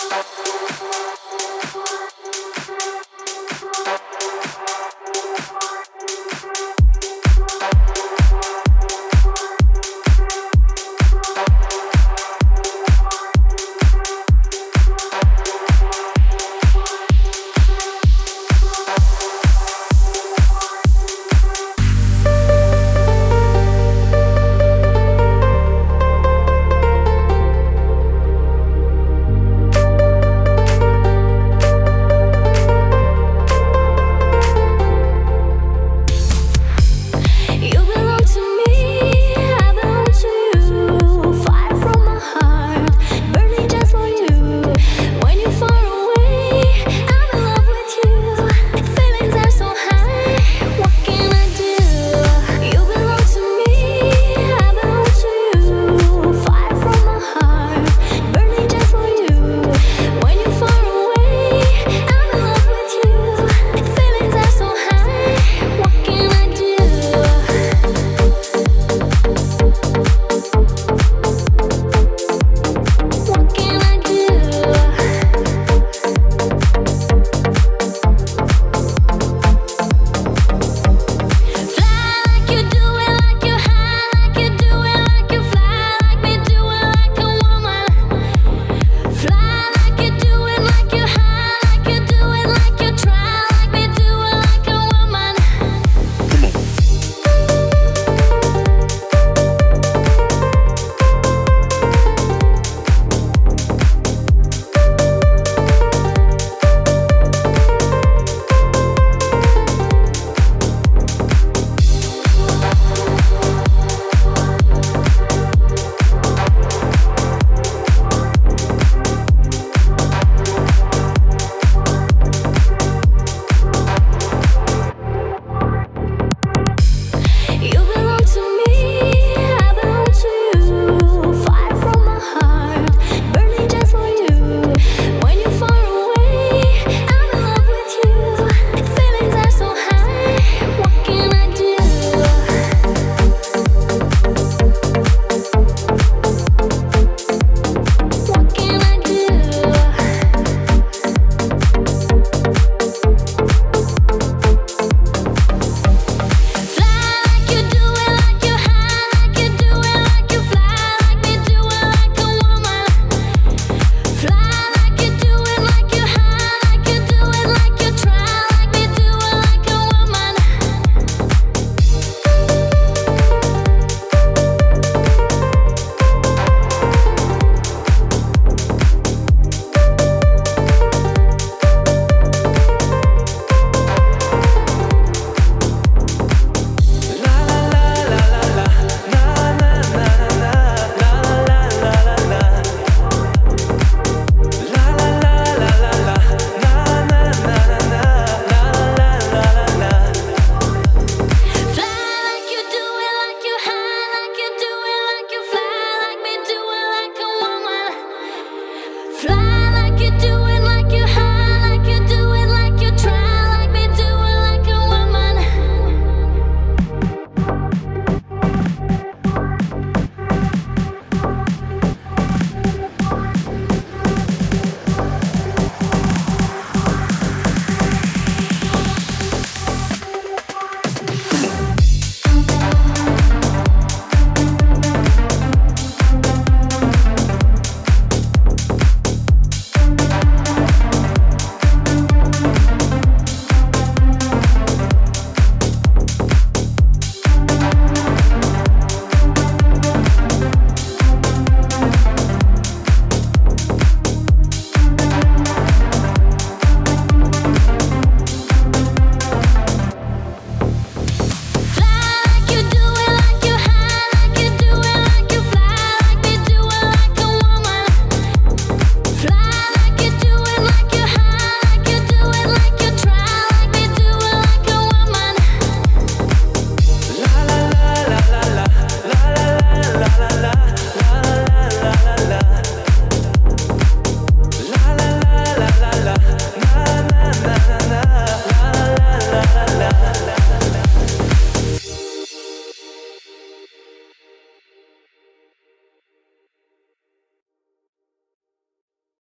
you.